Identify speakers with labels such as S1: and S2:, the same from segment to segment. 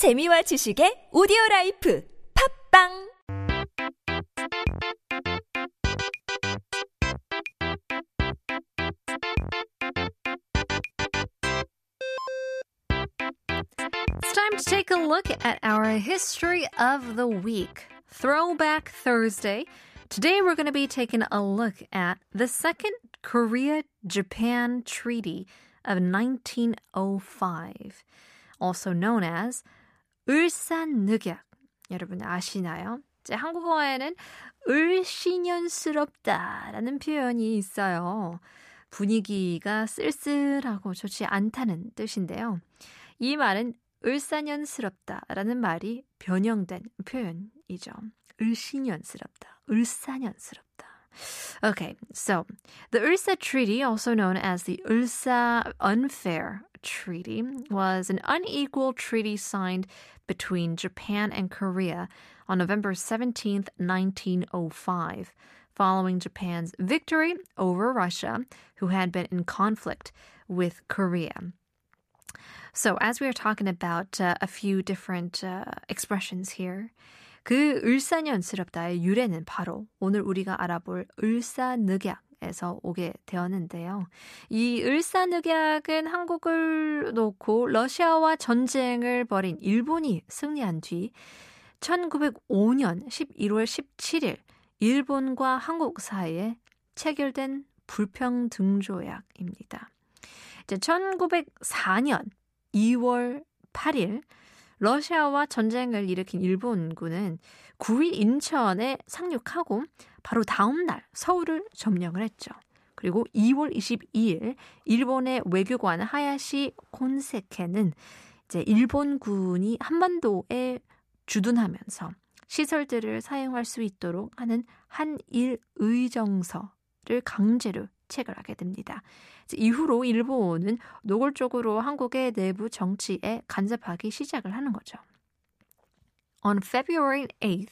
S1: 재미와 지식의 오디오 라이프 팝빵
S2: It's time to take a look at our history of the week. Throwback Thursday. Today we're going to be taking a look at the Second Korea Japan Treaty of 1905, also known as 울산늑약. 여러분 아시나요? 이제 한국어에는 을씨년스럽다라는 표현이 있어요. 분위기가 쓸쓸하고 좋지 않다는 뜻인데요. 이 말은 을사년스럽다라는 말이 변형된 표현이죠. 을씨년스럽다, 을사년스럽다. Okay, so the Ursa Treaty, also known as the Ursa Unfair Treaty, was an unequal treaty signed between Japan and Korea on November 17, 1905, following Japan's victory over Russia, who had been in conflict with Korea. So, as we are talking about uh, a few different uh, expressions here, 그 을사년스럽다의 유래는 바로 오늘 우리가 알아볼 을사늑약 에서 오게 되었는데요. 이 을사늑약은 한국을 놓고 러시아와 전쟁을 벌인 일본이 승리한 뒤 1905년 11월 17일 일본과 한국 사이에 체결된 불평등조약입니다. 이제 1904년 2월 8일 러시아와 전쟁을 일으킨 일본군은 9일 인천에 상륙하고 바로 다음 날 서울을 점령을 했죠. 그리고 2월 22일 일본의 외교관 하야시 콘세케는 이제 일본군이 한반도에 주둔하면서 시설들을 사용할 수 있도록 하는 한일 의정서를 강제로 체결하게 됩니다. 이후로 일본은 노골적으로 한국의 내부 정치에 간섭하기 시작을 하는 거죠. On February 8th,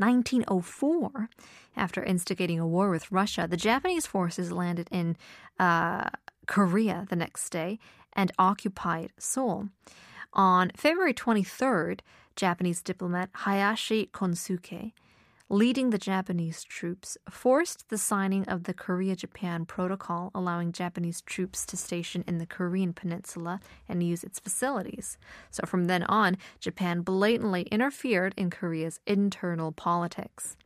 S2: 1904, after instigating a war with Russia, the Japanese forces landed in uh, Korea the next day and occupied Seoul. On February 23rd, Japanese diplomat Hayashi Konsuke leading the Japanese troops, forced the signing of the Korea Japan Protocol, allowing Japanese troops to station in the Korean peninsula and use its facilities. So from then on, Japan blatantly interfered in Korea's internal politics.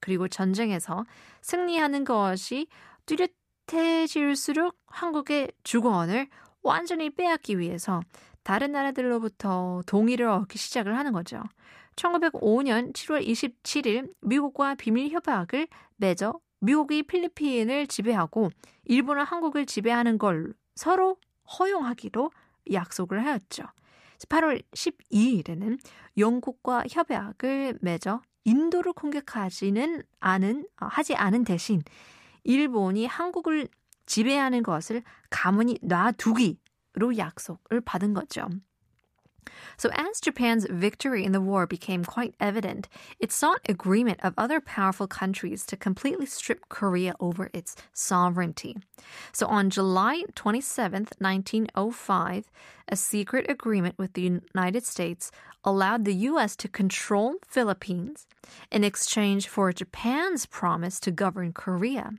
S2: 그리고 전쟁에서 승리하는 것이 뚜렷해질수록 한국의 주권을 완전히 빼앗기 위해서 다른 나라들로부터 동의를 얻기 시작을 하는 거죠. 1905년 7월 27일 미국과 비밀 협약을 맺어 미국이 필리핀을 지배하고 일본은 한국을 지배하는 걸 서로 허용하기로 약속을 하였죠. 8월 12일에는 영국과 협약을 맺어 인도를 공격하지는 않은 하지 않은 대신 일본이 한국을 지배하는 것을 가만히 놔두기로 약속을 받은 거죠. So, as Japan's victory in the war became quite evident, it sought agreement of other powerful countries to completely strip Korea over its sovereignty. So, on July 27, 1905, a secret agreement with the United States allowed the U.S. to control Philippines in exchange for Japan's promise to govern Korea.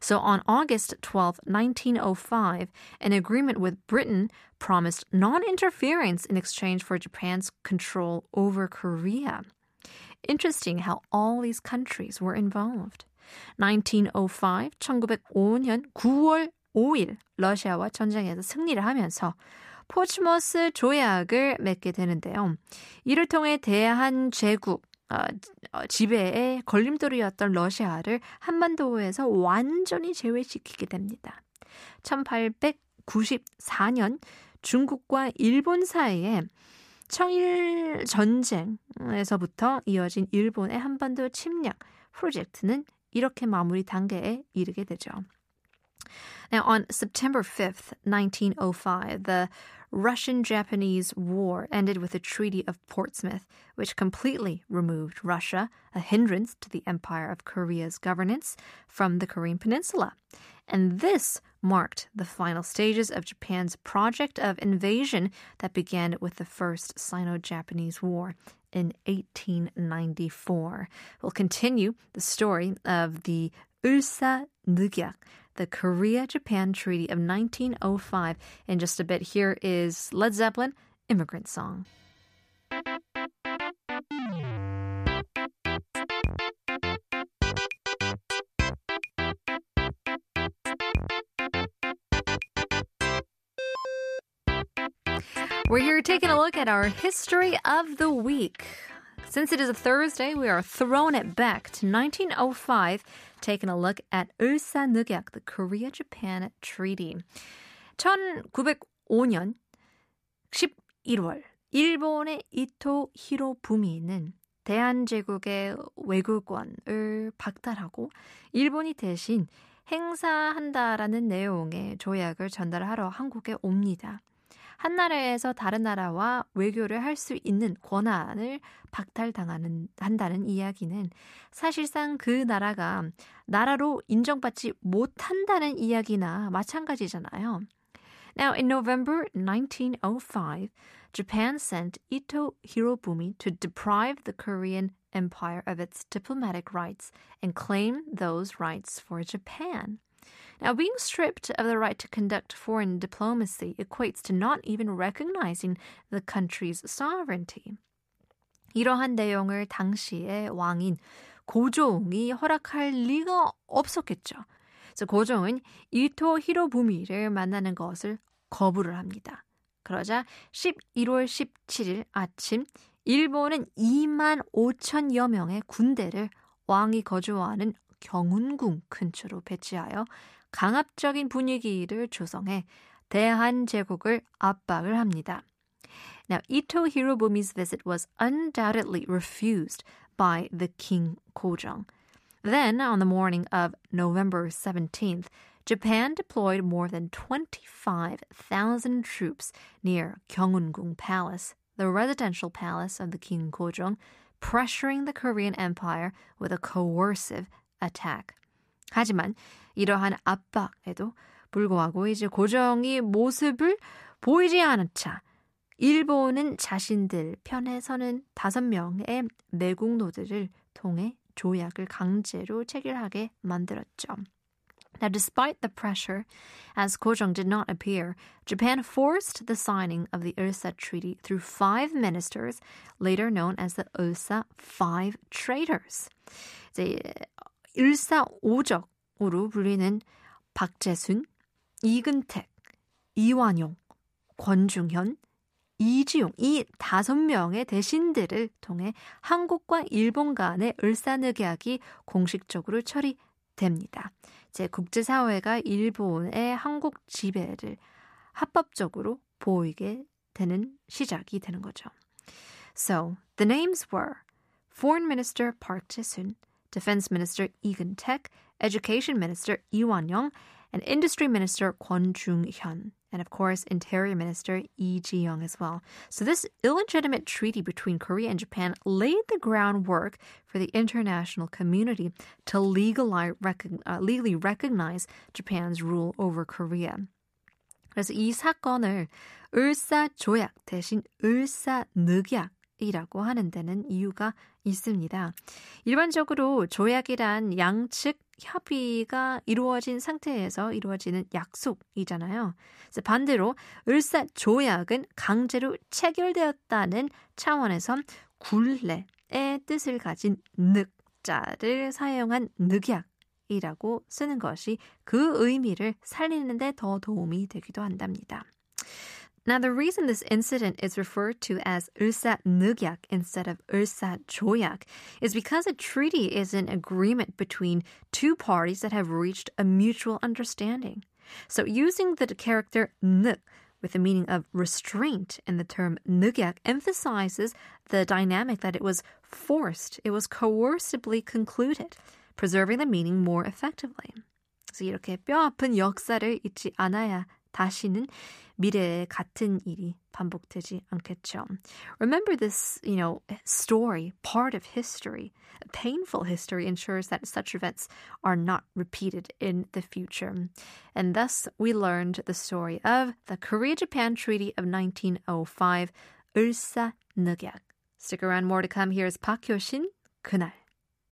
S2: So on August 12, 1905, an agreement with Britain promised non interference in exchange for Japan's control over Korea. Interesting how all these countries were involved. 1905, 1905년 9월 5일 러시아와 전쟁에서 승리를 하면서 포츠머스 조약을 맺게 되는데요. 이를 통해 대한 제국 어, 지배의 걸림돌이었던 러시아를 한반도에서 완전히 제외시키게 됩니다. 1894년 중국과 일본 사이에 청일 전쟁에서부터 이어진 일본의 한반도 침략 프로젝트는 이렇게 마무리 단계에 이르게 되죠. Now, on September 5th, 1905, the Russian Japanese War ended with the Treaty of Portsmouth, which completely removed Russia, a hindrance to the Empire of Korea's governance, from the Korean Peninsula. And this marked the final stages of Japan's project of invasion that began with the First Sino Japanese War in 1894. We'll continue the story of the Ulsa Nugyak, the Korea Japan Treaty of 1905. In just a bit, here is Led Zeppelin, Immigrant Song. We're here taking a look at our history of the week. Since it is a Thursday, we are throwing it back to 1905, taking a look at Ulsan-Nugyak, the Korea-Japan Treaty. 1905년 11월, 일본의 이토 히로부미는 대한제국의 외교권을 박탈하고 일본이 대신 행사한다라는 내용의 조약을 전달하러 한국에 옵니다. 한 나라에서 다른 나라와 외교를 할 수 있는 권한을 박탈당하는 한다는 이야기는 사실상 그 나라가 나라로 인정받지 못한다는 이야기나 마찬가지잖아요. Now, in November 1905, Japan sent Ito Hirobumi to deprive the Korean Empire of its diplomatic rights and claim those rights for Japan. Now, being stripped of the right to conduct foreign diplomacy equates to not even recognizing the country's sovereignty. 이러한 내용을 당시의 왕인 고종이 허락할 리가 없었겠죠. 그래서 고종은 이토 히로부미를 만나는 것을 거부를 합니다. 그러자 11월 17일 아침 일본은 2만 5천여 명의 군대를 왕이 거주하는 경운궁 근처로 배치하여 강압적인 분위기를 조성해 대한제국을 압박을 합니다. Now, Ito Hirobumi's visit was undoubtedly refused by the King Kojong. Then, on the morning of November 17th, Japan deployed more than 25,000 troops near Gyeongungung Palace, the residential palace of the King Kojong, pressuring the Korean Empire with a coercive attack. 하지만 이러한 압박에도 불구하고 이제 고정이 모습을 보이지 않은 차 일본은 자신들 편에 서는 다섯 명의 매국노들을 통해 조약을 강제로 체결하게 만들었죠. Now, despite the pressure, as Kojong did not appear, Japan forced the signing of the Ulsa Treaty through five ministers, later known as the Ulsa Five Traitors. 이제 일사 오적으로 불리는 박재순, 이근택, 이완용, 권중현, 이지용 이 다섯 명의 대신들을 통해 한국과 일본 간의 을사늑약이 공식적으로 처리됩니다. 이제 국제사회가 일본의 한국 지배를 합법적으로 보이게 되는 시작이 되는 거죠. So, the names were Foreign Minister Park Jae-sun, Defense Minister Yi Geun-taek, Education Minister Yi Wan-yong, and Industry Minister Kwon Chung Hyun, and of course Interior Minister Yi Ji-young as well. So this illegitimate treaty between Korea and Japan laid the groundwork for the international community to legally, uh, legally recognize Japan's rule over Korea. 그래서 이 사건을 을사조약 대신 을사늑약 이라고 하는 데는 이유가 있습니다. 일반적으로 조약이란 양측 협의가 이루어진 상태에서 이루어지는 약속이잖아요. 반대로 을사 조약은 강제로 체결되었다는 차원에서 굴레의 뜻을 가진 늑자를 사용한 늑약 이라고 쓰는 것이 그 의미를 살리는데 더 도움이 되기도 한답니다. Now, the reason this incident is referred to as Ulsa Nugyak instead of Ulsa Joyak is because a treaty is an agreement between two parties that have reached a mutual understanding. So, using the character nuk with the meaning of restraint in the term nugyak emphasizes the dynamic that it was forced, it was coercively concluded, preserving the meaning more effectively. 그래서 이렇게 뼈아픈 역사를 잊지 않아야 다시는 미래에 같은 일이 반복되지 않겠죠. Remember this, you know, story, part of history. A painful history ensures that such events are not repeated in the future. And thus, we learned the story of the Korea-Japan Treaty of 1905, 을사늑약. Stick around, more to come. Here's Park Hyo-shin, 그날.